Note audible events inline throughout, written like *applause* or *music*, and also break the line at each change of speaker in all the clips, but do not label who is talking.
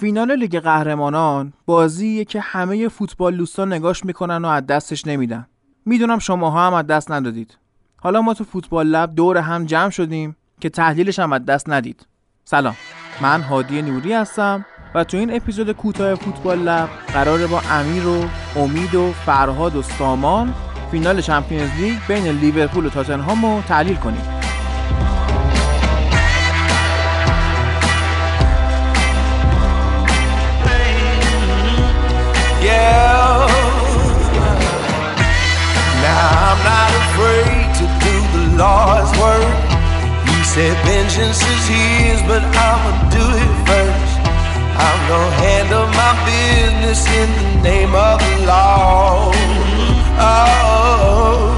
فینال لیگ قهرمانان بازیه که همه فوتبال دوستان نگاش می‌کنن و از دستش نمیدن. می‌دونم شماها هم از دست ندادید. حالا ما تو فوتبال لب دور هم جمع شدیم که تحلیلش هم از دست ندید. سلام. من هادی نوری هستم و تو این اپیزود کوتاه فوتبال لب قراره با امیر و امید و فرهاد و سامان فینال چمپیونز لیگ بین لیورپول و تاتنهام رو تحلیل کنیم.
Lord's work. He said, Vengeance is His, but I'ma do it first. I'm gonna handle my business in the name of the law. Oh.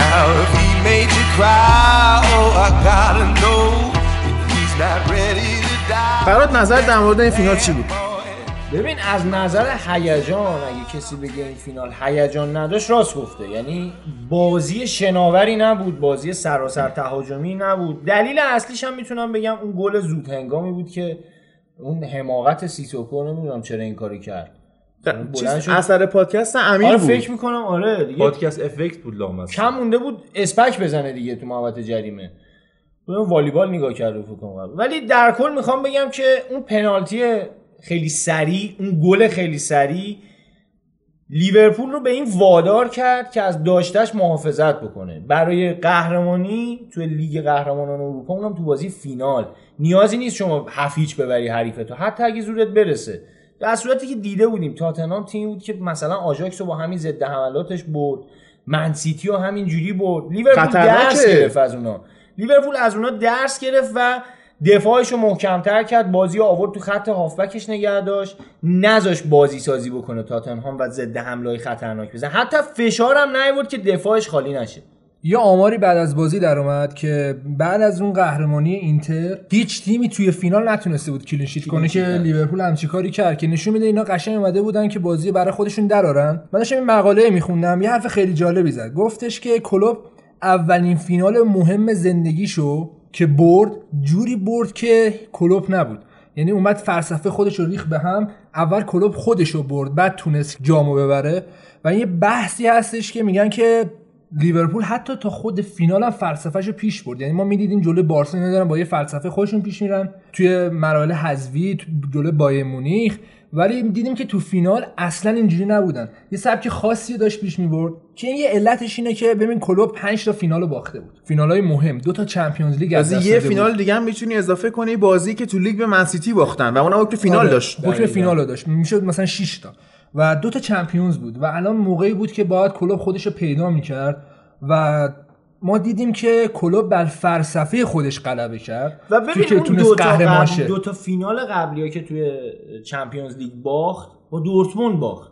Now if He made you cry, oh, I gotta know if He's not ready to die.
فراد نظر در مورد این فینال چی بود؟
ببین از نظر هیجان اگه کسی بگه این فینال هیجان نداشت راست گفته. یعنی بازی شناوری نبود بازی سراسر تهاجمی نبود. دلیل اصلیش هم می‌تونم بگم اون گل زود هنگامی بود که اون حماقت سیسوکو نمی‌دونم چرا این کاری کرد. شد.
اثر پادکست امیر
آره
بود.
فکر می‌کنم آره دیگه.
پادکست افکت بود لامصب.
کم مونده بود اسپک بزنه دیگه تو محوطه جریمه. والیبال نگاه کرده فکر کنم ولی در کل می‌خوام بگم که اون پنالتی خیلی سریع اون گل خیلی سریع لیورپول رو به این وادار کرد که از داشتش محافظت بکنه. برای قهرمانی توی لیگ قهرمانان اروپا اونم تو بازی فینال. نیازی نیست شما هفت هیچ ببری حریفتو. حتی اگه زورت برسه. در صورتی که دیده بودیم تاتنهام تیمی بود که مثلا آژاکس رو با همین ضد حملاتش برد. منسیتی رو همین جوری برد. لیورپول. درس گرفت از اونا. لیورپول از اونا درس گرفت و دفاعش رو محکمتر کرد بازی آورد تو خط هافبکش نگه داشت. نذاش بازی سازی بکنه تاتنهام و ضد حمله خطرناک بزن حتی فشارم نیورد که دفاعش خالی نشه.
یه آماری بعد از بازی در اومد که بعد از اون قهرمانی اینتر هیچ تیمی توی فینال نتونسته بود کلین شیت کنه که لیورپول همچی کاری کرد که نشون میده اینا قشنگ اومده بودن که بازی برای خودشون درارن من داشتم این مقاله میخوندم یه حرف خیلی جالبی زد. گفتش که کلوب اولین فینال مهم زندگیشو که برد جوری برد که کلوپ نبود. یعنی اومد فلسفه خودش رو ریخت به هم اول کلوپ خودش رو برد بعد تونست جامو ببره. و یه بحثی هستش که میگن که لیورپول حتی تا خود فینال هم فلسفهشو پیش برد. یعنی ما می‌دیدیم جلوی بارسلونا دارن با یه فلسفه خودشون پیش میرن. توی مراحل حذفی تو- جلوی بایرن مونیخ. ولی دیدیم که تو فینال اصلا اینجوری نبودن. یه سبک خاصی داشت پیش می‌برد که این یه علتش اینه که ببین کلوپ 5 تا فینال رو باخته بود. فینالای مهم. دو تا Champions League از
یه. فینال دیگه هم می‌تونی اضافه کنی بازی که تو لیگ به منسیتی باختن و اونم تو فینال
آره،
داشت.
حکم فینال رو داشت. می‌شد مثلا 6 تا. و دو تا Champions بود و الان موقعی بود که باید کلوپ خودش رو پیدا می‌کرد و ما دیدیم که کلوپ بر فلسفه خودش غلبه کرد.
و ببین
که
اون دو تا, قبل. دو تا فینال قبلی ها که توی Champions League باخت با دورتموند باخت.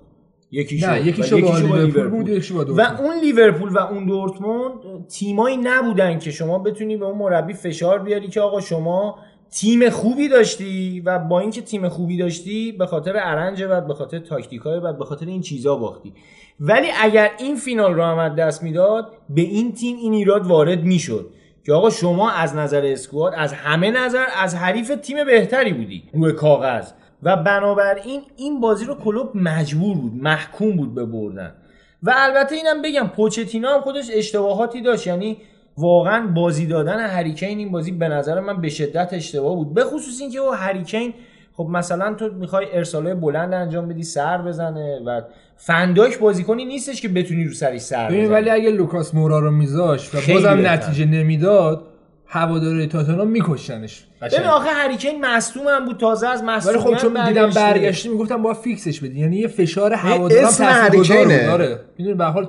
یکیشو
نه یکیشو
و
با
یکیشو
لیورپول بود یکیشو با
و اون لیورپول و اون دورتموند تیمایی نبودن که شما بتونی به اون مربی فشار بیاری که آقا شما تیم خوبی داشتی و با اینکه تیم خوبی داشتی به خاطر ارنج بعد به خاطر تاکتیکای بعد به خاطر این چیزا باختی. ولی اگر این فینال رو هم دست می‌داد به این تیم این ایراد وارد می‌شد که آقا شما از نظر اسکواد از همه نظر از حریف تیم بهتری بودی روی کاغذ. و بنابراین این بازی رو کلوب مجبور بود محکوم بود به بردن. و البته اینم بگم پوچتینو هم خودش اشتباهاتی داشت. یعنی واقعا بازی دادن هریکین این بازی به نظر من به شدت اشتباه بود. به خصوص اینکه او هریکین خب مثلا تو می‌خوای ارسالای بلند انجام بدی سر بزنه و فنداک بازیکنی نیستش که بتونی رو سرش سر بزنی.
ولی اگه لوکاس مورا رو میذاشت و بازم. نتیجه نمی‌داد هواداری تاتنهام میکشتنش
ببین آخه هریکین مصدوم هم بود تازه از
ولی
مصدومیت
خب چون دیدم. برگشتی می‌گفتم با فیکسش بدی. یعنی یه فشار هوادارم
اسم
تاثیرگذار. آره. می‌دونی به حال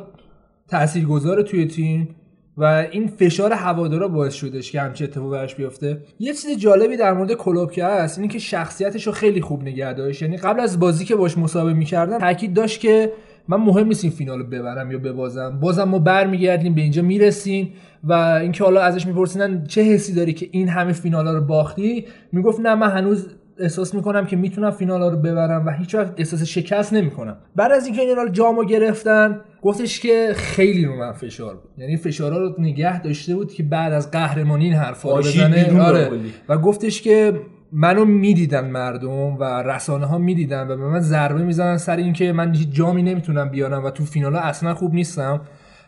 تاثیرگذاره توی تیم. و این فشار هوادارا باعث شدش که همچین اتفاقی براش بیفته. یه چیز جالبی در مورد کلوب که هست اینه که شخصیتش رو خیلی خوب نگه داشت یعنی قبل از بازی که باش مسابقه می‌کردن تاکید داشت که من مهم نیست این فینال رو ببرم یا ببازم. بازم ما برمیگردیم به اینجا می‌رسیم و اینکه حالا ازش میپرسیدن چه حسی داری که این همه فینالا رو باختی؟ می‌گفت نه من هنوز احساس می‌کنم که می‌تونم فینال رو ببرم و هیچ وقت احساس شکست نمی‌کنم. بعد از اینکه اینا رو جامو گرفتن گفتش که خیلی رو من فشار بود. یعنی فشارا رو نگه داشته بود که بعد از قهرمانی این حرفا رو بزنه. آره. و گفتش که منو می‌دیدن مردم و رسانه ها می‌دیدن و به من ضربه می‌زنن سر اینکه من هیچ جامی نمی‌تونم بیارم و تو فینال ها اصلا خوب نیستم.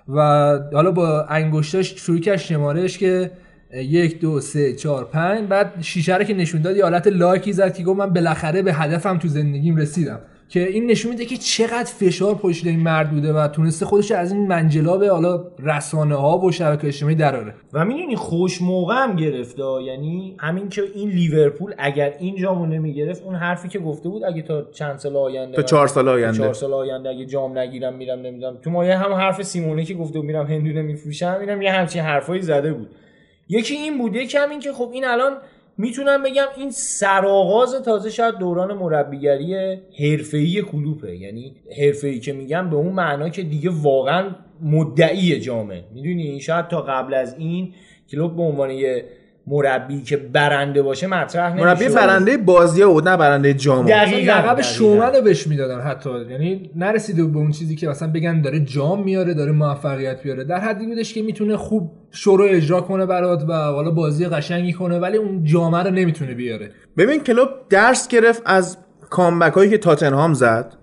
و حالا با انگشتاش شروع کرد شمارش که یک دو سه چهار پنج. بعد شیشه رو که نشون داد یه حالت لایکی زد که گفت من بالاخره به هدفم تو زندگیم رسیدم. که این نشون میده که چقدر فشار پشت این مرد بوده و تونسته خودش از این منجلاب حالا رسانه ها و شبکه اجتماعی دراره.
و می‌دونی خوش موقع هم گرفته یعنی همین که این لیورپول اگر این جامو نمی‌گرفت اون حرفی که گفته بود اگه تا چند سال آینده
تا چهار سال آینده.
چهار سال آینده اگه جام نگیرم میرم نمی‌دونم. تو مایه هم حرف سیمونه که گفته بود میرم هندونه میفروشم اینم یه همچین حرفایی زده بود. یکی این بود یکی همین که خب این الان می‌تونم بگم این سرآغاز تازه شاید دوران مربیگری حرفه‌ای کلوپه. یعنی حرفه‌ای که میگم به اون معنا که دیگه واقعا مدعی جامه. می‌دونی؟ شاید تا قبل از این کلوب به عنوان یه مربی که برنده باشه مطرح نمیشه.
مربی برنده بازی بود نه برنده جام
دقیقاً
لقب. شومن رو بهش می‌دادن حتی. یعنی نرسیده به اون چیزی که مثلا بگن داره جام میاره داره موفقیت بیاره در حدی بودش که می‌تونه خوب شروع اجرا کنه برات و حالا بازی قشنگی کنه ولی اون جامه رو نمی‌تونه بیاره.
ببین کلوپ درس گرفت از comeback هایی که تاتنهام زد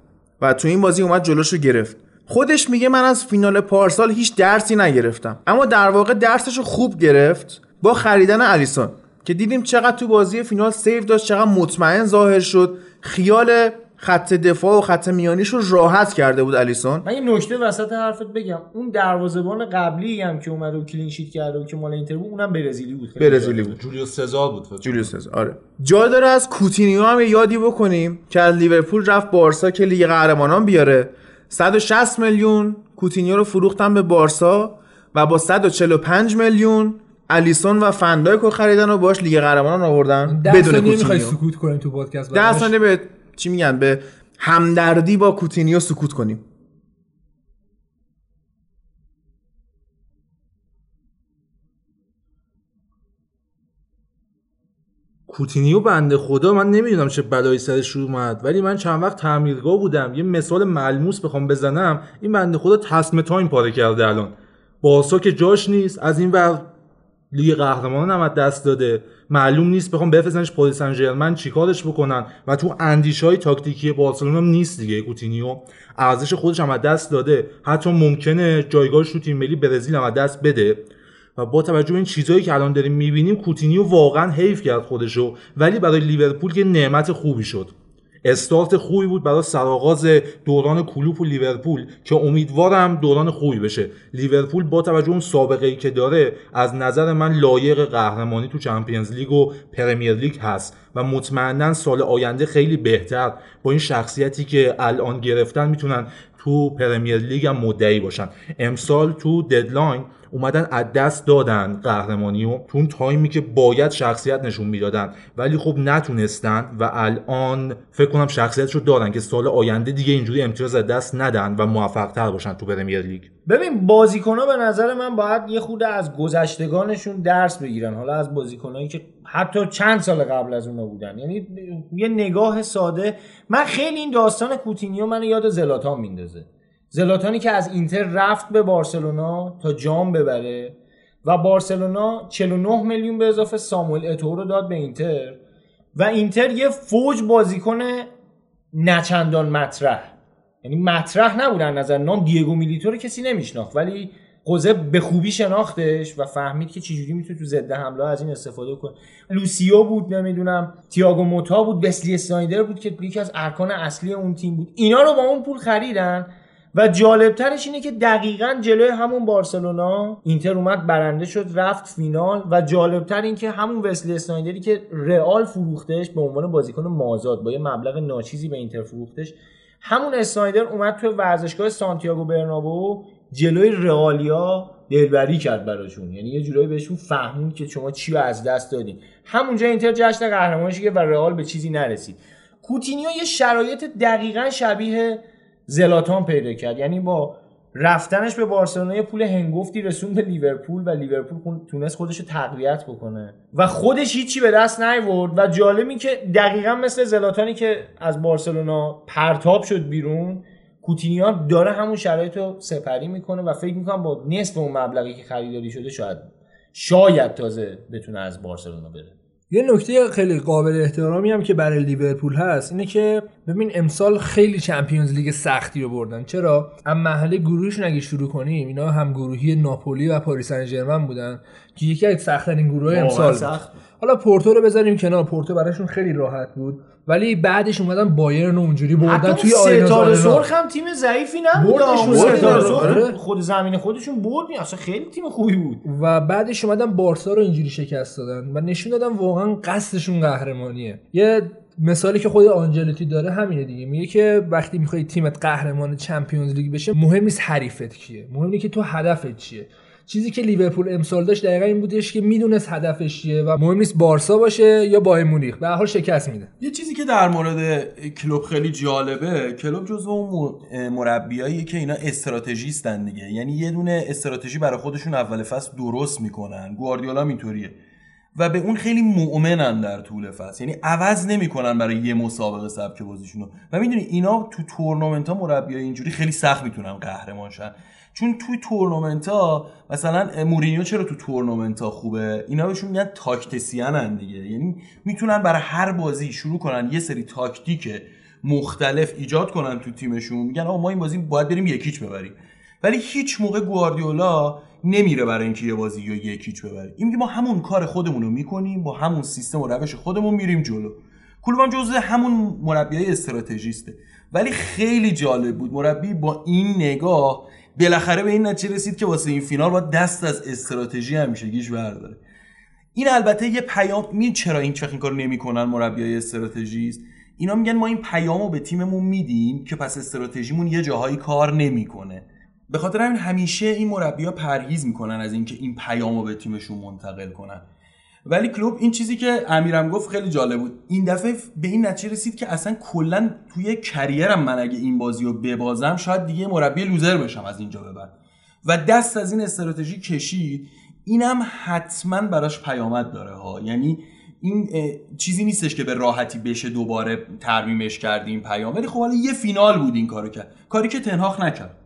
و تو این بازی اومد جلوش رو گرفت. خودش میگه من از فینال پارسال هیچ درسی نگرفتم. اما در واقع درسش رو خوب گرفت. با خریدن آلیسون که دیدیم چقدر تو بازی فینال save داشت چقدر مطمئن ظاهر شد. خیال خط دفاع و خط میانیش رو راحت کرده بود آلیسون.
من یه نکته وسط حرفت بگم. اون دروازه‌بان قبلی هم که اومده و clean sheet کرده و که مال اینتر بود اونم برزیلی بود.
برزیلی. بود.
جولیوس سزار بود.
جولیوس سزار آره. جای داره از کوتینیو هم یادی بکنیم که از لیورپول رفت بارسا که لیگ قهرمانان بیاره. 160 میلیون کوتینیو رو فروختن به بارسا و با 145 میلیون آلیسون و فندایک رو خریدن و باش لیگ قهرمانان آوردن. بدون کوتینیو.
سکوت کنیم تو پادکست
ده؟ ثانیه به چی میگن؟ به همدردی با کوتینیو سکوت کنیم.
کوتینیو بنده خدا من نمی‌دونم چه بلایی سرش اومد ولی من چند وقت تعمیرگاه بودم. یه مثال ملموس بخوام بزنم. این بنده خدا تسمه تایم پاره کرده الان. بارسا که جاش نیست. از این ور لیگ قهرمانان هم دست داده. معلوم نیست بخوام بفرستنش پاریس سن ژرمن چیکارش بکنن. و تو اندیشه های تاکتیکی بارسلونا هم نیست دیگه کوتینیو. ارزش خودش هم دست داده. حتی ممکنه جایگاهش تو تیم ملی برزیل هم دست بده. و با توجه به این چیزهایی که الان داریم می‌بینیم کوتینیو واقعا حیف کرد خودشو. ولی برای لیورپول یه نعمت خوبی شد. استارت خوبی بود برای سرآغاز دوران کلوپ و لیورپول که امیدوارم دوران خوبی بشه. لیورپول با توجه اون سابقه ای که داره از نظر من لایق قهرمانی تو Champions League و Premier League هست و مطمئنا سال آینده خیلی بهتر با این شخصیتی که الان گرفتن می‌تونن تو Premier League هم مدعی باشن. امسال تو deadline اومدن از دست دادن قهرمانی و تو اون تایمی که باید شخصیت نشون می‌دادن. ولی خب نتونستن و الان فکر کنم شخصیتش رو دارن که سال آینده دیگه اینجوری امتیاز از دست ندن و موفق تر باشن تو Premier League.
ببین بازیکن‌ها به نظر من باید یه خرده از گذشتگانشون درس بگیرن. حالا از بازیکنایی که حتی چند سال قبل از اونا بودن. یعنی یه نگاه ساده. من خیلی این داستان کوتینیو منو یاد زلاتان میندازه. زلاتانی که از اینتر رفت به بارسلونا تا جام ببره و بارسلونا 49 میلیون به اضافه ساموئل اتو رو داد به اینتر و اینتر یه فوج بازیکن نچندان مطرح. یعنی مطرح نبودن نظر نام دیگو میلیتو رو کسی نمیشناخت ولی ژوزه به خوبی شناختش و فهمید که چجوری می‌تونه تو ضد حمله از این استفاده کنه. لوسیو بود نمی‌دونم تییاگو موتا بود وسلی اسنایدر بود که یکی از ارکان اصلی اون تیم بود. اینا رو با اون پول خریدن. و جالبترش اینه که دقیقا جلوی همون بارسلونا اینتر اومد برنده شد رفت فینال و جالبتر این که همون وسلی اسنایدری که رئال فروختش به عنوان بازیکن مازاد با یه مبلغ ناچیزی به اینتر فروختش همون اسنایدر اومد توی ورزشگاه سانتیاگو برنابو جلوی رئالیا دلبری کرد براشون. یعنی یه جورایی بهشون فهمون که شما چی رو از دست دادین. همونجا اینتر جشن قهرمانیش که و رئال به چیزی نرسید. کوتینیو یه شرایط دقیقا شبیه زلاتان پیدا کرد. یعنی با رفتنش به بارسلونا یه پول هنگفتی رسون به لیورپول و لیورپول تونست خودش رو تقویت بکنه. و خودش هیچی به دست نیورد و جالبی که دقیقا مثل زلاتانی که از بارسلونا پرتاب شد بیرون کوتینیو داره همون شرایط رو سپری می‌کنه و فکر می‌کنم با نصف اون مبلغی که خریداری شده شاید شاید تازه بتونه از بارسلونا بره.
یه نکته خیلی قابل احترامی هم که برای لیورپول هست اینه که ببین امسال خیلی چمپیونز لیگ سختی رو بردن چرا اما محله گروهشون اگه شروع کنیم اینا هم گروهی ناپولی و پاریس سن بودن که یکی از سخت‌ترین گروه امسال.
سخت.
حالا پورتو رو بذاریم کنار پورتو براشون خیلی راحت بود ولی بعدش اومدن بایرن رو اونجوری بردن توی
توی
آرنا
ستاره. سرخ هم تیم ضعیفی نبود.
ستاره آره.
خود زمین خودشون برد اصلا خیلی تیم خوبی بود.
و بعدش اومدن بارسا رو اینجوری شکست دادن و نشون دادن واقعا قصدشون قهرمانیه. یه مثالی که خود آنجلوتی داره همینه دیگه. میگه که وقتی می‌خوای تیمت قهرمان چمپیونز لیگ بشه مهم نیست حریفت کیه. مهم اینه که تو هدفت چیه. چیزی که لیورپول امسال داشت دقیقا این بودش که می‌دونست هدفش چیه و مهم نیست بارسا باشه یا بایر مونیخ. به حال شکست میده.
یه چیزی که در مورد کلوب خیلی جالبه کلوب جزو اون م- مربیاییه که اینا استراتژیستن دیگه. یعنی یه دونه استراتژی برای خودشون اول فصل درست می‌کنن. گواردیولا اینطوریه. و به اون خیلی مؤمنن در طول فصل. یعنی عوض نمی‌کنن برای یه مسابقه سبک بازیشونو و می‌دونی اینا تو تورنمنت ها مربیای اینجوری خیلی سخت می‌تونن قهرمان شن. چون توی تورنمنت ها مثلا مورینیو چرا تو تورنمنت ها خوبه؟ اینا بهشون میگن tactician ن دیگه. یعنی می‌تونن برای هر بازی شروع کنن یه سری تاکتیک مختلف ایجاد کنن تو تیمشون. میگن آقا ما این بازی باید بریم یک هیچ ببریم. ولی هیچ موقع گواردیولا نمیره برای اینکه یه بازی رو یک هیچ ببره. این میگه ما همون کار خودمون رو می‌کنیم با همون سیستم و روش خودمون میریم جلو. کلوب هم جزو همون مربیای استراتژیسته. ولی خیلی جالب بود. مربی با این نگاه بالاخره به این نتیجه رسید که واسه این فینال باید دست از استراتژی همیشگیش برداره. این البته یه پیام می چرا این وقت این کارو نمی‌کنن مربیای استراتژیست اینا میگن ما این پیامو به تیممون میدیم که پس استراتژیمون یه جاهایی کار نمی‌کنه. به خاطر همین همیشه این مربی‌ها پرهیز می‌کنن از اینکه این پیامو به تیمشون منتقل کنن. ولی کلوب این چیزی که امیرم گفت خیلی جالب بود. این دفعه به این نتیجه رسید که اصلا کلا توی کریرم من اگه این بازی رو ببازم شاید دیگه مربی لوزر بشم از اینجا به بعد. و دست از این استراتژی کشید. اینم حتما براش پیامد داره ها. یعنی این چیزی نیستش که به راحتی بشه دوباره ترمیمش کرد این پیام. ولی خب حالا یه فینال بود این کارو کرد. کاری که تنهاخ نکرد.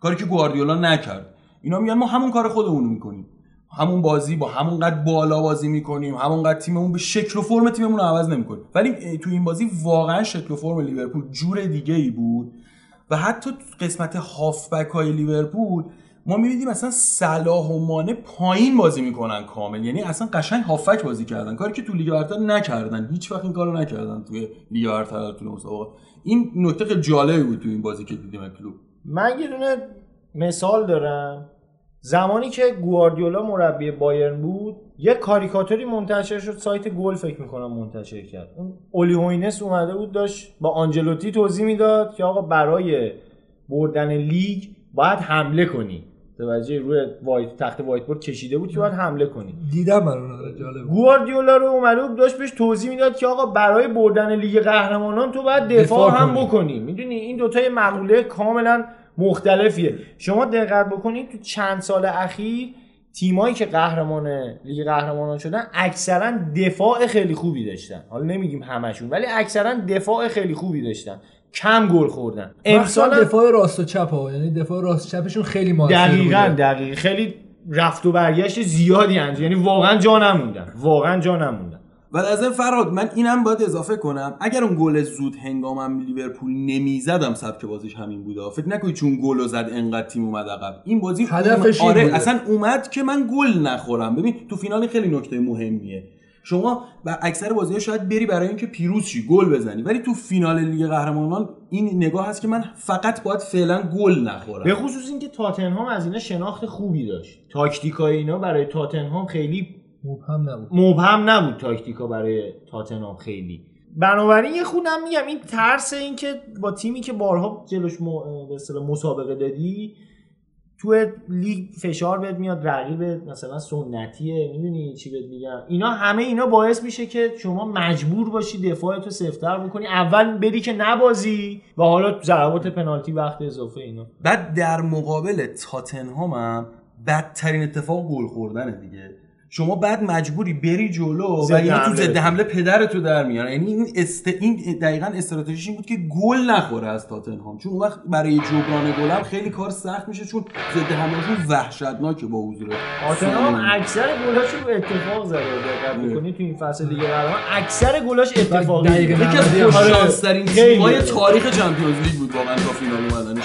کاری که گواردیولا نکرد. اینا میگن ما همون کار خودمون می‌کنیم. همون بازی با همونقدر بالا بازی می‌کنیم همونقدر تیممون به شکل و فرم تیممون رو عوض نمی‌کنیم. ولی تو این بازی واقعا شکل و فرم لیورپول جور دیگه ای بود و حتی تو قسمت هافبک های لیورپول ما می‌بینیم اصلا صلاح و مانه پایین بازی می‌کنن کامل. یعنی اصلا قشنگ هافبک بازی کردن. کاری که تو لیگ برتر نکردن. هیچ وقت این کارو نکردن توی لیگ برتر طول مسابقه این نکته جالبی بود تو این بازی که دیدیم کلوب
من یه دونه مثال دارم. زمانی که گواردیولا مربی بایرن بود یه کاریکاتوری منتشر شد سایت گل فکر می‌کنم منتشر کرد. اون اولی هوینس اومده بود داشت با آنجلوتی توضیح می‌داد که آقا برای بردن لیگ باید حمله کنی. توجه روی white تخته whiteboard کشیده بود که باید حمله کنی.
دیدم من اون جالب.
گواردیولا رو اومده بود داشت بهش توضیح می‌داد که آقا برای بردن لیگ قهرمانان تو باید دفاع,
دفاع
هم
کنی.
بکنی. می‌دونی؟ این دوتا یه مقوله کاملا مختلفیه. شما دقت بکنید تو چند سال اخیر تیمایی که قهرمان لیگ قهرمانان شدن اکثرا دفاع خیلی خوبی داشتن. حالا نمیگیم همشون ولی اکثرا دفاع خیلی خوبی داشتن. کم گل خوردن.
امسال دفاع راست و چپ ها. یعنی دفاع راست و چپشون خیلی موثر
دقیقا. دقیقا. خیلی رفت و برگشت زیادی انجام. یعنی واقعا جا نموندن. واقعا جا نموندن.
و از این فراد من اینم باید اضافه کنم. اگر اون گل زود هنگامم لیورپول نمی‌زدم سبک بازیش همین بوده. فکر نکنید چون گل زد انقدر تیم اومد عقب. این بازی
هدفش
آره
بوده.
اصلا اومد که من گل نخورم. ببین تو فینال خیلی نکته مهمیه. شما و اکثر بازی‌ها شاید بری برای اینکه پیروز شی گل بزنی. ولی تو فینال لیگ قهرمانان این نگاه هست که من فقط باید فعلا گل نخورم.
به خصوص اینکه تاتنهام از اینا شناخت خوبی داشت. تاکتیکای اینا برای تاتنهام خیلی
مبهم نبود.
مبهم نبود تاکتیکا برای تاتنهام خیلی. بنابراین یه خودم میگم این ترس این که با تیمی که بارها جلوش م... به مسابقه دادی تو لیگ فشار بهت میاد رقیب مثلا سنتیه می‌دونی چی بهت میگم؟ اینا همه اینا باعث میشه که شما مجبور باشی دفاعتو سفت‌تر بکنی. اول بری که نبازی و حالا ضربات پنالتی وقت اضافه اینا.
بعد در مقابل تاتنهام هم بدترین اتفاق گل خوردنه دیگه. شما بعد مجبوری بری جلو و
ضد
اینا تو
حمله
ضد. حمله پدرتو در میارن یعنی این است... این دقیقا استراتژیش این بود که گل نخوره از تاتنهام چون اون وقت برای جبران گل هم خیلی کار سخت میشه چون ضد حملهشون وحشتناکه با حضور
تاتنهام. اکثر گلاش رو اتفاق زده دقت بکنی تو این فصل لیگ قهرمان اکثر گلاش اتفاقی.
یکی از. خوششانس ترین
خیلی.
تیم‌های تاریخ چمپیونز لیگ بود واقعا تا فینال اومدنش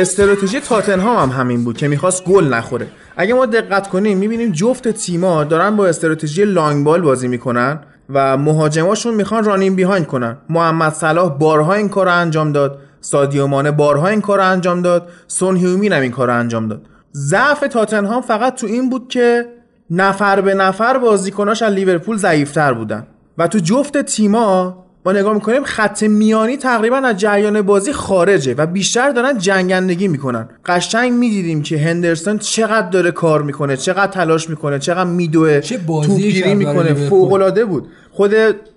استراتژی تاتنهام هم همین بود که می‌خواست گل نخوره. اگه ما دقت کنیم می‌بینیم جفت تیما دارن با استراتژی لانگ بال بازی می‌کنن و مهاجماشون می‌خوان رانین بیهایند کنن. محمد صلاح بارها این کار انجام داد. سادیو مانه بارها این کار انجام داد. سون هیومین هم این کار انجام داد. ضعف تاتنهام فقط تو این بود که نفر به نفر بازیکناش از لیورپول ضعیفتر بودن. و تو جفت تیما ما نگاه می‌کنیم خط میانی تقریبا از جریان بازی خارجه و بیشتر دارن جنگندگی می‌کنن. قشنگ می‌دیدیم که هندرسون چقدر داره کار می‌کنه چقدر تلاش می‌کنه چقدر میدوه توپگیری می‌کنه. فوق العاده بود. خود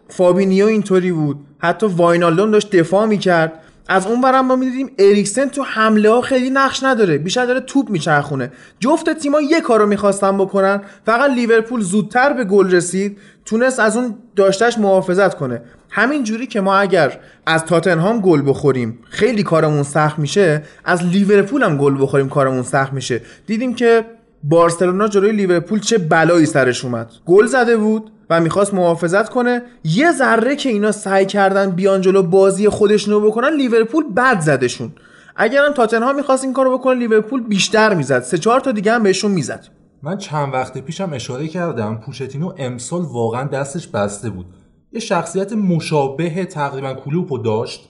فابینیو اینطوری بود. حتی واینالدوم داشت دفاع می‌کرد. از اون ورم ما می‌دیدیم اریکسن تو حمله ها خیلی نقش نداره بیشتر داره توپ میچرخونه. جفت تیما یه کارو می‌خواستن بکنن فقط لیورپول زودتر به گل رسید تونست از اون داشتش محافظت کنه. همین جوری که ما اگر از تاتنهام گل بخوریم خیلی کارمون سخت میشه از لیورپول هم گل بخوریم کارمون سخت میشه. دیدیم که بارسلونا جلوی لیورپول چه بلایی سرش اومد. گل زده بود و می‌خواست محافظت کنه. یه ذره که اینا سعی کردن بیان جلو بازی خودشونو بکنن لیورپول بد زدشون. اگرم تاتنهام می‌خواست این کارو بکنه لیورپول بیشتر می‌زد. سه چهار تا دیگه هم بهشون می‌زد.
من چند وقت پیشم اشاره کردم پوشتینو امسال واقعا دستش بسته بود. یه شخصیت مشابه تقریبا کلوپو داشت.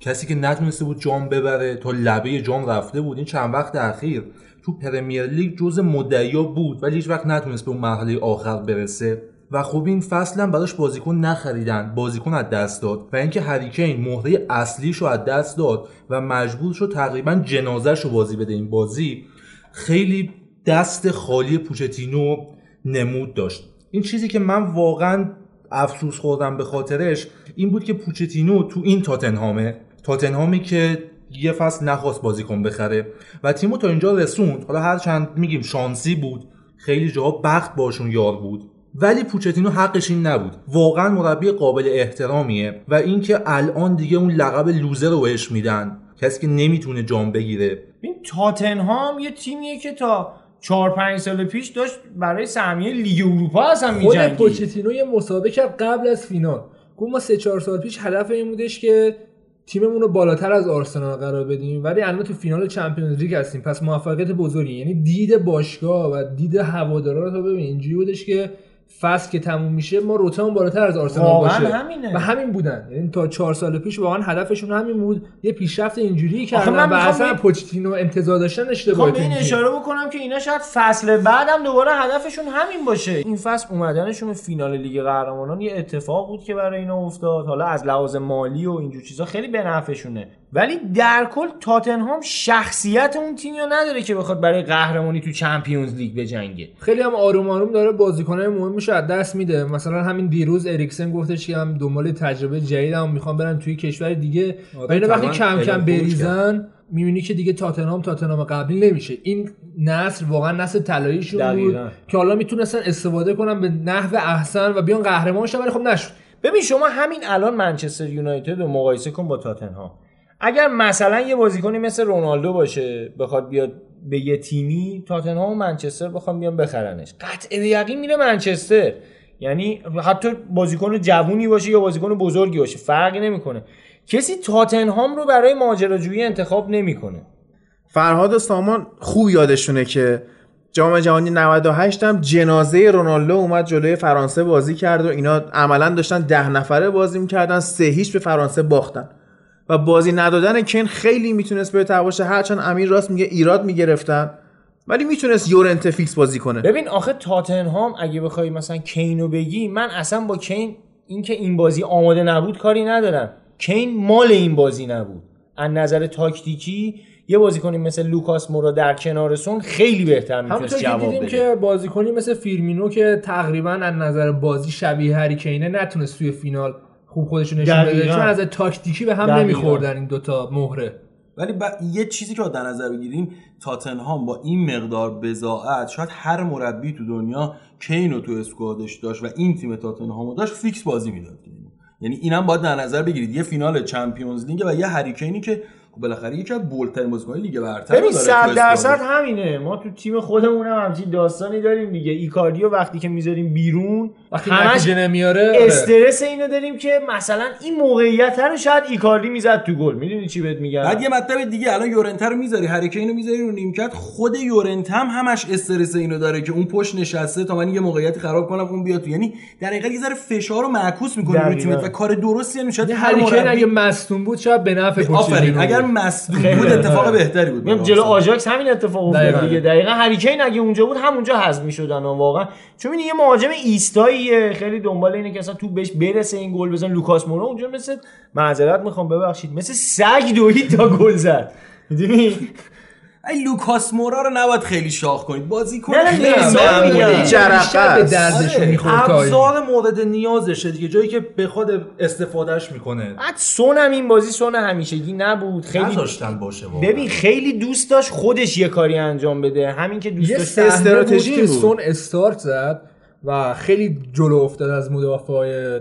کسی که نتونسته بود جام ببره تا لبه جام رفته بود. این چند وقت اخیر تو پرمیر لیگ جز مدعیا بود ولی هیچ وقت نتونست به اون مرحله آخر برسه. و خب این فصل هم براش بازیکن نخریدن بازیکن از دست داد. و اینکه هریکین مهره اصلیش رو از دست داد و مجبور شد تقریبا جنازش رو بازی بده این بازی خیلی دست خالی پوچتینو نمود داشت. این چیزی که من واقعا افسوس خوردم به خاطرش این بود که پوچتینو تو این تاتنهامه تاتنهامی که یه فصل نخواست بازیکن بخره و تیمو تا اینجا رسوند. حالا هر چند میگیم شانسی بود خیلی جاها بخت باشون یار بود. ولی پوچتینو حقش این نبود. واقعا مربی قابل احترامیه و اینکه الان دیگه اون لقب لوزر رو بهش میدن. کسی که نمی‌تونه جام بگیره.
این تاتنهام یه تیمیه که تا 4 5 سال پیش داشت برای سهمیه لیگ اروپا اصلا
خود
می‌جنگید.
پوچتینو یه مسابقه کرد قبل از فینال. گفت ما سه چهار سال پیش هدف این بودش که تیممون رو بالاتر از آرسنال قرار بدیم ولی الان تو فینال چمپیونز لیگ هستیم. پس موفقیت بزرگی. یعنی دید باشگاه و دید هوادارا رو تو ببین. اینجوری بودش که فصل که تموم میشه ما روتامون بالاتر از آرسنال
واقعاً
باشه.
همینه.
و همین بودن. یعنی تا چهار سال پیش واقعا هدفشون همین بود. یه پیشرفت اینجوری
آخه
کردن
من
و اصلا
به-
پوچتینو انتظار داشتن اشتباهی
به این. اشاره بکنم که اینا شاید فصل بعدم دوباره هدفشون همین باشه. این فصل اومدنشون به فینال لیگ قهرمانان یه اتفاق بود که برای اینا افتاد. حالا از لحاظ مالی و اینجور چیزا خیلی به نفعشونه. ولی در کل تاتنهام شخصیت اون تیمی رو نداره که بخواد برای قهرمانی تو چمپیونز لیگ بجنگه.
خیلی هم آروم آروم داره بازیکنای مهمش رو از دست میده. مثلا همین دیروز اریکسن گفتش که هم دنبال تجربه جدیدم می‌خوام برم توی کشور دیگه.
آره،
و اینا وقتی کم کم بریزن می‌بینی که دیگه تاتنهام تاتنهام قبلی نمیشه. این نسل واقعا نسل طلاییشون بود. که حالا می‌تونستن استفاده کنن به نحو احسن و بیان قهرمان شن ولی خب نشد.
ببین شما همین الان منچستر یونایتد رو مقایسه کن با تاتنهام. اگر مثلا یه بازیکنی مثل رونالدو باشه بخواد بیاد به یه تیمی تاتنهام و منچستر بخوام بیان بخرنش. قطع به یقین میره منچستر. یعنی حتی بازیکن جوونی باشه یا بازیکن بزرگی باشه فرقی نمی‌کنه. کسی تاتنهام رو برای ماجراجویی انتخاب نمی‌کنه.
فرهاد سامان خوب یادشونه که جام جهانی 98 هم جنازه رونالدو اومد جلوی فرانسه بازی کرد و اینا عملا داشتن ده نفره بازی می‌کردن سه هیچ به فرانسه باختن. و بازی ندادن کین خیلی می‌تونست بهتر باشه. هرچند امیر راست میگه ایراد می‌گرفتن ولی می‌تونست یورنت فیکس بازی کنه.
ببین آخه تاتنهام اگه بخوای مثلا کینو بگی من اصلا با کین اینکه این بازی آماده نبود کاری ندارم. کین مال این بازی نبود. از نظر تاکتیکی یه بازیکنی مثل لوکاس مورا در کنار سون خیلی بهتر می‌تونست
که
جواب
دیدیم
بده.
که بازیکنی مثل فیرمینو که تقریبا از نظر بازی شبیه هری کینه نتونست توی فینال خوب خودشون نشون بده. چون از تاکتیکی به هم
دقیقاً.
نمیخوردن این دوتا مهره
ولی ب... یه چیزی که باید در نظر بگیریم تاتنهام با این مقدار بضاعت شاید هر مربی تو دنیا کین رو تو squad ش داشت و این تیم تاتنهام رو داشت fix بازی می‌داد یعنی اینم باید در نظر بگیرید یه فینال Champions League و یه هریکینی که خب بالاخره یکی از bold ترین بازیکن‌های لیگ برتر
ببین
رو داره تو
صد
اسکوادش.
درصد همینه ما تو تیم خودمون هم همچین داستانی داریم دیگه ایکاردیو وقتی که می‌ذاریم بیرون
وقتی
همش
نتیجه نمیاره آره.
استرس اینو داریم که مثلا این موقعیت رو شاید ایکاردی می‌زد تو گل می‌دونی چی بهت میگم
بعد یه مطلب دیگه الان یورنته رو می‌ذاری هریکین رو می‌ذاری رو نیمکت خود یورنت هم همش استرس اینو داره که اون پشت نشسته تا من یه موقعیتی خراب کنم اون بیاد تو یعنی در حقیقت یه ذره فشار رو معکوس می‌کنه روی. تیمت و کار درستی هم شاید
یه
هر
هریکین
مربی
اگه مصدوم بود شاید به نفع
آفرین اگر. مصدوم بود اتفاق بهتری بود
جلو. آژاکس همین اتفاق افتاد. دیگه دقیقا هریکین اگه اونجا بود همونجا حذف می‌شدن واقعا چون این یه مهاجم ایستاییه خیلی دنبال اینه که اصلا تو بهش برسه این گل بزن. لوکاس مورا اونجا مثل معذرت می‌خوام ببخشید. مثل سگ دوید تا گل زد. می‌دونی؟
ای لوکاس مورا رو نباید خیلی شاخ کنید. بازیکن
نه، نه، نه،. نه، نه.
به.
ابزار مورد نیازشه دیگه. جایی که بخواد استفادهش می‌کنه.
بعد سون هم این بازی سون همیشگی نبود. خیلی
نذاشتن باشه واقعا.
ببین خیلی دوست داشت خودش یه کاری انجام بده. همین که دوست داشت
استراتژی بود.
سون استارت زد. و خیلی جلو افتاد از مدافع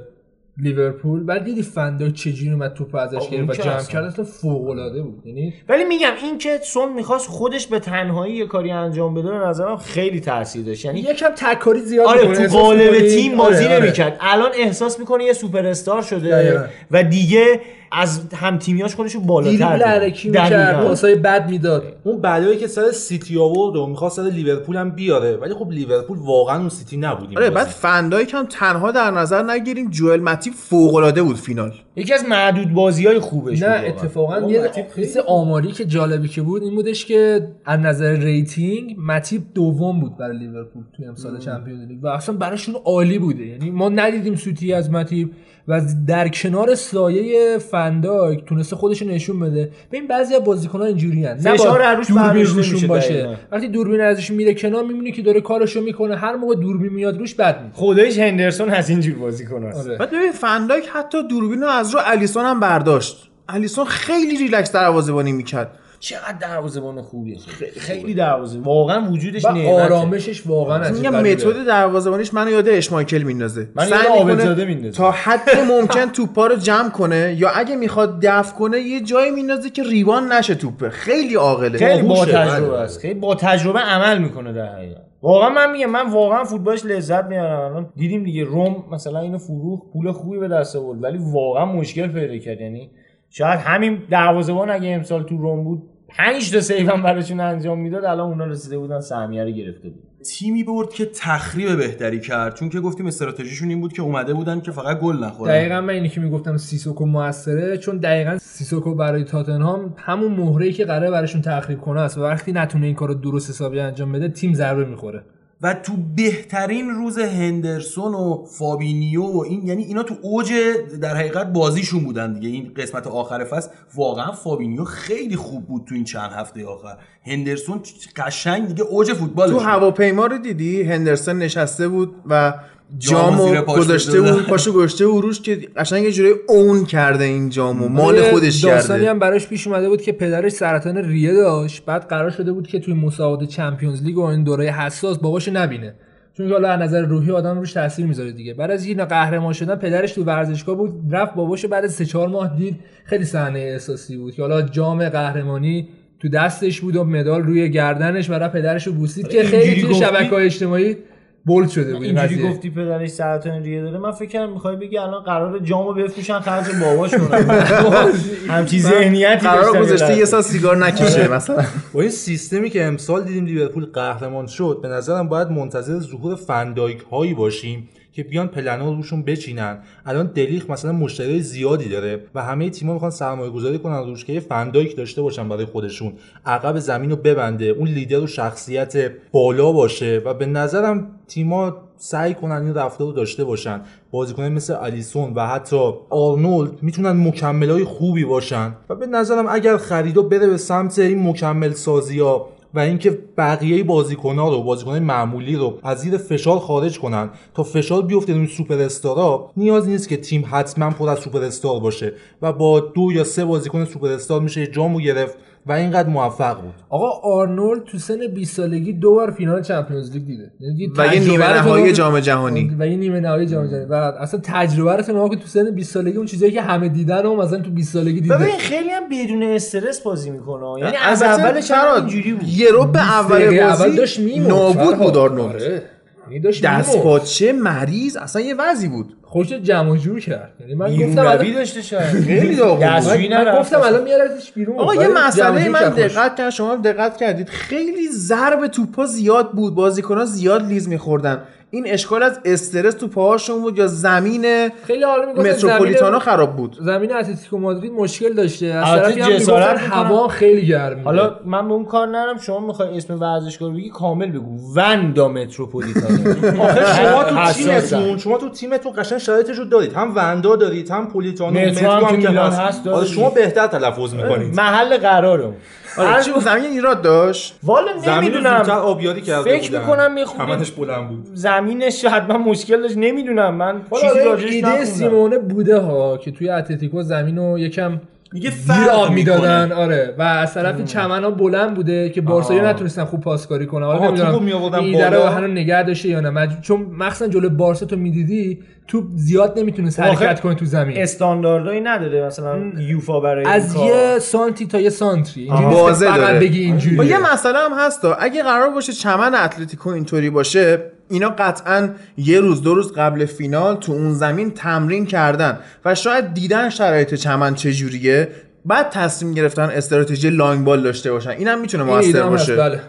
لیورپول بعد دیدی فندای چجوری اومد توپ ازش گرفت و جمع. کرد اصلا فوق العاده بود یعنی
ولی میگم این که سون می‌خواست خودش به تنهایی یه کاری انجام بده به نظرم خیلی تاثیر داشت یعنی
یکم تک‌کاری زیاد
آره. تو قالب تیم بازی
آره، آره.
نمی‌کرد الان احساس می‌کنه یه سوپر استار شده. و دیگه از هم تیمیاش خودشو بالاتر
می‌کرد
دقیقاً.
پاسای بد می‌داد.
اون بلایی که سر سیتی آورد و می‌خواست سر لیورپول هم بیاره. ولی خب لیورپول واقعا اون سیتی نبود این
آره. بعد فندایک هم تنها در نظر نگیریم جوئل ماتیپ فوق العاده بود فینال.
یکی از معدود بازی های خوبش
نه
بود.
اتفاقا یه بحث آماری که جالبی که بود این بودش که از نظر rating ماتیپ دوم بود برای لیورپول توی امسال Champions League. و اصلا براشون عالی بوده. یعنی ما ندیدیم سوتی از ماتیپ و در کنار سایه فنداک تونسته خودش رو نشون بده. ببین بعضی از بازیکن‌ها اینجوری ان
فشار هر روش
دوربین روشون
میشه
باشه.
دقیقاً.
وقتی دوربین ازش میره کنار می‌بینی که داره کارشو می‌کنه. هر موقع دوربین میاد روش بد میشه
خدایش هندرسون از اینجور بازی کنه
آره.
بعد ببین فندایک حتی دوربین رو از رو الیسون هم برداشت. الیسون خیلی ریلکس دروازه‌بانی می‌کرد.
چقدر دروازه‌بان خوبیه. خیلی خیلی دروازه. واقعا وجودش نعمته
آرامشش واقعا
میگم. متد دروازه‌بانیش منو یاد اشمایکل میندازه.
من عابدزاده میندازه.
تا حد *laughs* ممکن توپا رو جمع کنه یا اگه می‌خواد دفع کنه یه جایی میندازه که ریوان نشه توپه. خیلی عاقله.
خیلی با تجربه. است. خیلی با تجربه عمل می‌کنه در حقیقت. واقعا من میگم من واقعا فوتبالش لذت می‌برم. الان دیدیم دیگه روم مثلا اینو فروخت پول خوبی به دست آورد ولی واقعا مشکل پیدا کرد. یعنی شاید همین دروازه‌بان اگه امسال تو روم بود پنج تا save هم براشون انجام می‌داد الان اونا رسیده بودن سهمیه رو گرفته بود.
تیمی برد که تخریب بهتری کرد چون که گفتیم استراتژیشون این بود که اومده بودن که فقط گل نخورن.
دقیقا من اینی که می‌گفتم سیسوکو موثره چون دقیقا سیسوکو برای تاتنهام همون مهره که قراره براشون تخریب کنه است و وقتی نتونه این کارو درست حسابی انجام بده تیم ضربه می‌خوره.
و تو بهترین روز هندرسون و فابینیو و این یعنی اینا تو اوج در حقیقت بازیشون بودن دیگه. این قسمت آخر فصل واقعا فابینیو خیلی خوب بود تو این چند هفته آخر. هندرسون قشنگ دیگه اوج فوتبال
تو هواپیما رو دیدی؟ هندرسون نشسته بود و جامو گذاشته
بودن.
پاشو گذاشته بود روش که قشنگ یه جوری اون کرده این جامو. مال خودش
داستانی
کرده
هم براش پیش اومده بود که پدرش سرطان ریه داشت. بعد قرار شده بود که توی مسابقات چمپیونز لیگ و این دوره حساس باباشو نبینه. چون که حالا از نظر روحی آدم روش تاثیر می‌ذاره دیگه. بعد از این قهرمان شدن پدرش تو ورزشگاه بود رفت باباشو بعد از 3 4 ماه دید. خیلی صحنه احساسی بود که حالا جام قهرمانی تو دستش بود و مدال روی گردنش و رفت پدرش رو بوسید که خیلی توی
گفتی؟
شبکه‌های اجتماعی بولد شده بود این
اینجوری. گفتی پدرش سرطان ریه داره؟ من فکر کردم می‌خوای بگی الان قرار جامو بفروشن خرج باباش کنن *laughs* همچین ذهنیتی
قرار گذاشته. یه سال سیگار نکشه مثلا.
با این سیستمی که امسال دیدیم لیورپول قهرمان شد به نظرم باید منتظر ظهور فندایک هایی باشیم. که بیان پلنا رو روشون بچینن. الان دلیخت مثلا مشتری زیادی داره و همه تیم‌ها می‌خوان سرمایه گذاری کنن روش که فندایک داشته باشن برای خودشون. عقب زمین رو ببنده اون لیدر و شخصیت بالا باشه و به نظرم تیم‌ها سعی کنن این رفتار رو داشته باشن. بازیکنان مثل الیسون و حتی آرنولد می‌تونن مکملای خوبی باشن. و به نظرم اگر خریدا بره به سمت این مکمل سازی ها و اینکه بقیه بازیکن‌ها رو بازیکن‌های معمولی رو از زیر فشار خارج کنن. تا فشار بیفته روی سوپر استارا نیاز نیست که تیم حتما پر از سوپر استار باشه و با دو یا سه بازیکن سوپر استار میشه جامو گرفت. و اینقدر موفق بود.
آقا آرنولد تو سن 20 سالگی دو بار فینال Champions League دیده. یعنی یه
و یه نیمه نهایی جام جهانی.
و یه نیمه نهایی جام جهانی. و اصلا تجربه رو کن تو سن 20 سالگی اون چیزایی که همه دیدن و مثلا تو 20 سالگی دیده.
ببین خیلی هم بدون استرس بازی می‌کنه. یعنی از اولش اینجوری بود.
یه رو به اول
دقیقه اول
بازی
داشت
نابود بود. آرنولد.
آره. یعنی داشت.
دست پاچه مریض؟ اصلا یه وضعی بود.
خوش جمع و جور کرد. یعنی من گفتم
روی
الان-
داشته شاید. *laughs*
خیلی داغون بود.
من گفتم الان میارتش بیرون.
آقا یه مسئله من. دقت کردم شما دقت کردید. خیلی ضرب توپا زیاد بود. بازیکن‌ها زیاد لیز میخوردن. این اشکال از استرس تو پاهاشون بود یا زمین
خیلی
متروپولیتانا
زمین
خراب بود؟
زمین اتلتیکو مادرید مشکل داشته. از طرفی هم. هوا خیلی گرمه
حالا من به اون کار نرم. شما می‌خوای اسم ورزشکار بگی؟ کامل بگو. وندا متروپولیتانو *laughs*
آخه شما تو. تیمتون شما تو تیمتون قشنگ شرایطش رو دارید. هم وندا دارید هم پولیتانو
مترو هم که هست
آره. شما بهتر تلفظ می‌کنید.
محل قرارم
آره چی بود؟ زمین ایراد داشت.
والا
زمین رو زودتر
نمی‌دونم.
آبیاری کرده
فکر
بودن.
می‌کنم
کمرش بلند بود.
زمینش حتما مشکل داشت. نمی‌دونم من چیزی راجعش
ایده سیمونه بوده ها که توی اتلتیکو زمین رو یکم
میگه فرق
آب می‌دادن آره. و از طرف چمن ها بلند بوده که بارسایی. نتونستن خوب پاسکاری کنن. حالا نمی‌دونم این
بالا.
هنوز نگه داشته یا نه. مج- چون مخصوصا جلو بارسا تو می‌دیدی تو زیاد نمی‌تونست حرکت کنه تو زمین.
استانداردهایی نداره مثلا یوفا برای
از
کار.
یه سانتی تا یه سانتری.
داره.
بگی
و
اینجوری
یه مسئله هم هست اگه قرار باشه چمن اتلتیکو اینطوری باشه اینا قطعا یه روز دو روز قبل فینال تو اون زمین تمرین کردن و شاید دیدن شرایط چمن چجوریه. بعد تصمیم گرفتن استراتژی لانگ بال داشته باشن. اینم می‌تونه موثر باشه.
بله.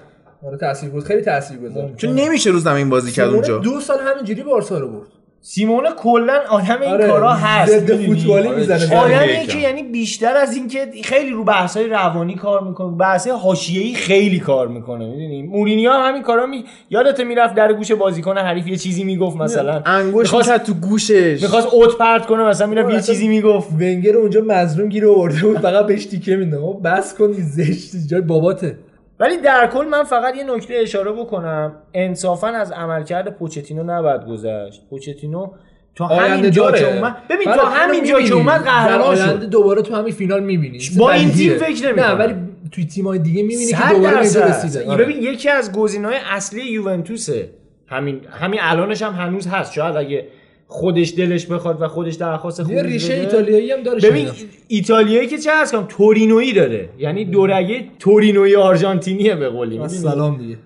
آره تاثیر بود خیلی تاثیر گذار
چون نمیشه رو زمین بازی کرد اونجا.
دو سال همینجوری بارسا رو برد.
سیمونه کلا آدم این
آره،
کارا هست
ضد؟ فوتبالی
آره،
می‌زنه
یکم.
که یعنی بیشتر از اینکه خیلی رو بحث‌های روانی کار می‌کنه بحث‌های حاشیه‌ای خیلی کار می‌کنه می‌دونی؟ مورینیو هم همین کارا می یادت می‌رفت در گوش بازیکن حریف یه چیزی می‌گفت مثلا.
انگوش
می‌خواست-
تو گوشش.
می‌خواست اوت پرت کنه مثلا می‌رفت یه
اصلا
چیزی می‌گفت.
ونگر اونجا مظلوم گیر آورده بود فقط بهش تیکه آقا بس کن زشت جای باباته.
ولی در کل من فقط یه نکته اشاره بکنم. انصافا از عملکرد پوچتینو نباید گذشت. پوچتینو تا همین جا که اومد ببین تا
اینو
همین جا. که اومد قهرمان شد.
دوباره تو همین فینال می‌بینی.
با این تیم فکر نمی‌کنم.
نه ولی توی تیم‌های دیگه می‌بینی که دوباره. رسیده. آره.
ببین یکی از گزینه‌های اصلی یوونتوسه. همین همین الانش هم هنوز هست. شاید اگه خودش دلش بخواد و خودش درخواست
یه
خروج
ریشه. ایتالیایی هم داره
ببین. ایتالیایی که چه هست کنم تورینویی داره یعنی دورگه تورینویی آرژانتینیه به قولی می‌دونی؟
سلام دیگه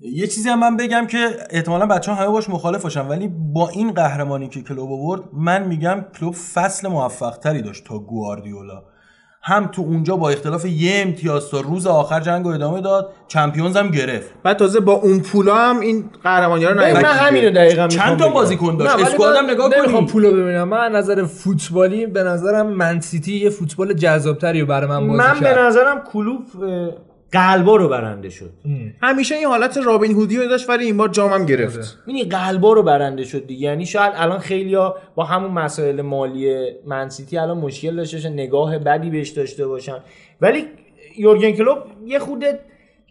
یه چیزی هم من بگم که احتمالا بچه ها همه باش مخالف باشن ولی با این قهرمانی که کلوب آورد من میگم کلوب فصل موفق تری داشت تا گواردیولا هم تو اونجا با اختلاف یه امتیاز تا روز آخر جنگ رو ادامه داد چمپیونز هم گرفت.
بعد تازه با اون پولا هم این قهرمانی رو نیومد
من. همینو دقیقا می‌خوام
چند تا. بازیکن
نه،
داشت
ولی
اسکوادم
من
نگاه
نمی‌خوام
کنید
پولو ببینم. من از نظر فوتبالی به نظرم منسیتی یه فوتبال جذابتری رو برای من بازی
من به نظرم کلوب قلبا رو برنده شد.
همیشه این حالت رابین هودی رو داشت ولی این بار جام هم گرفت.
می‌بینی قلبا رو برنده شد دیگه. یعنی شاید الان خیلیا با همون مسائل مالی منسیتی الان مشکل داشته باشن نگاه بدی بهش داشته باشن. ولی یورگن کلوب یه خود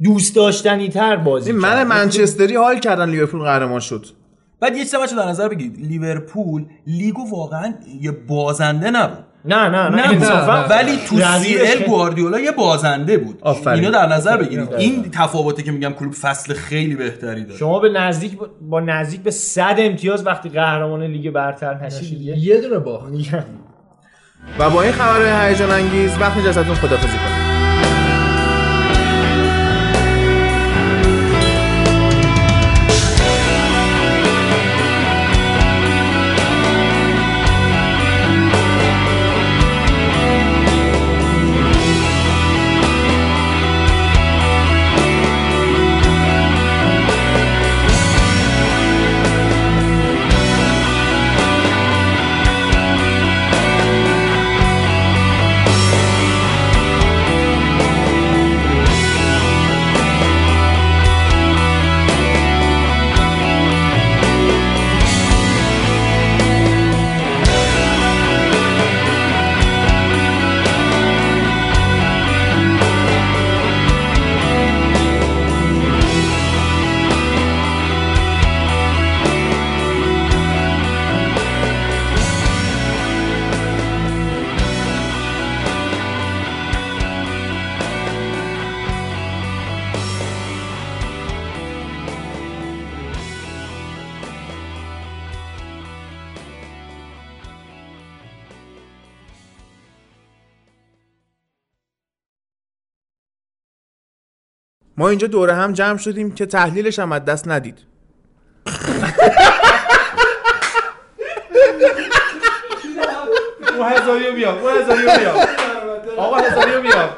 دوست داشتنی تر بازی
من
کرد.
منچستری حال کردن لیورپول قهرمان شد.
بعد یه چیز در نظر بگیرید لیورپول لیگو واقعا یه بازنده نبود.
نه نه نه
نه
انصافاً.
نه.
ولی تو سی ال گواردیولا یه بازنده بود.
آفرین.
اینو در نظر بگیرید. این تفاوته که میگم کلوب فصل خیلی بهتری داره.
شما به نزدیک با نزدیک به 100 امتیاز وقتی قهرمان لیگ برتر نشید
یه دونه باخت.
میگم.
و با این خبر هیجان انگیز وقت ازتون خدافظی کنیم. ما اینجا دوره هم جمع شدیم که تحلیلش هم از دست ندید.
او هزاریو بیا او هزاریو بیا آقا هزاریو بیا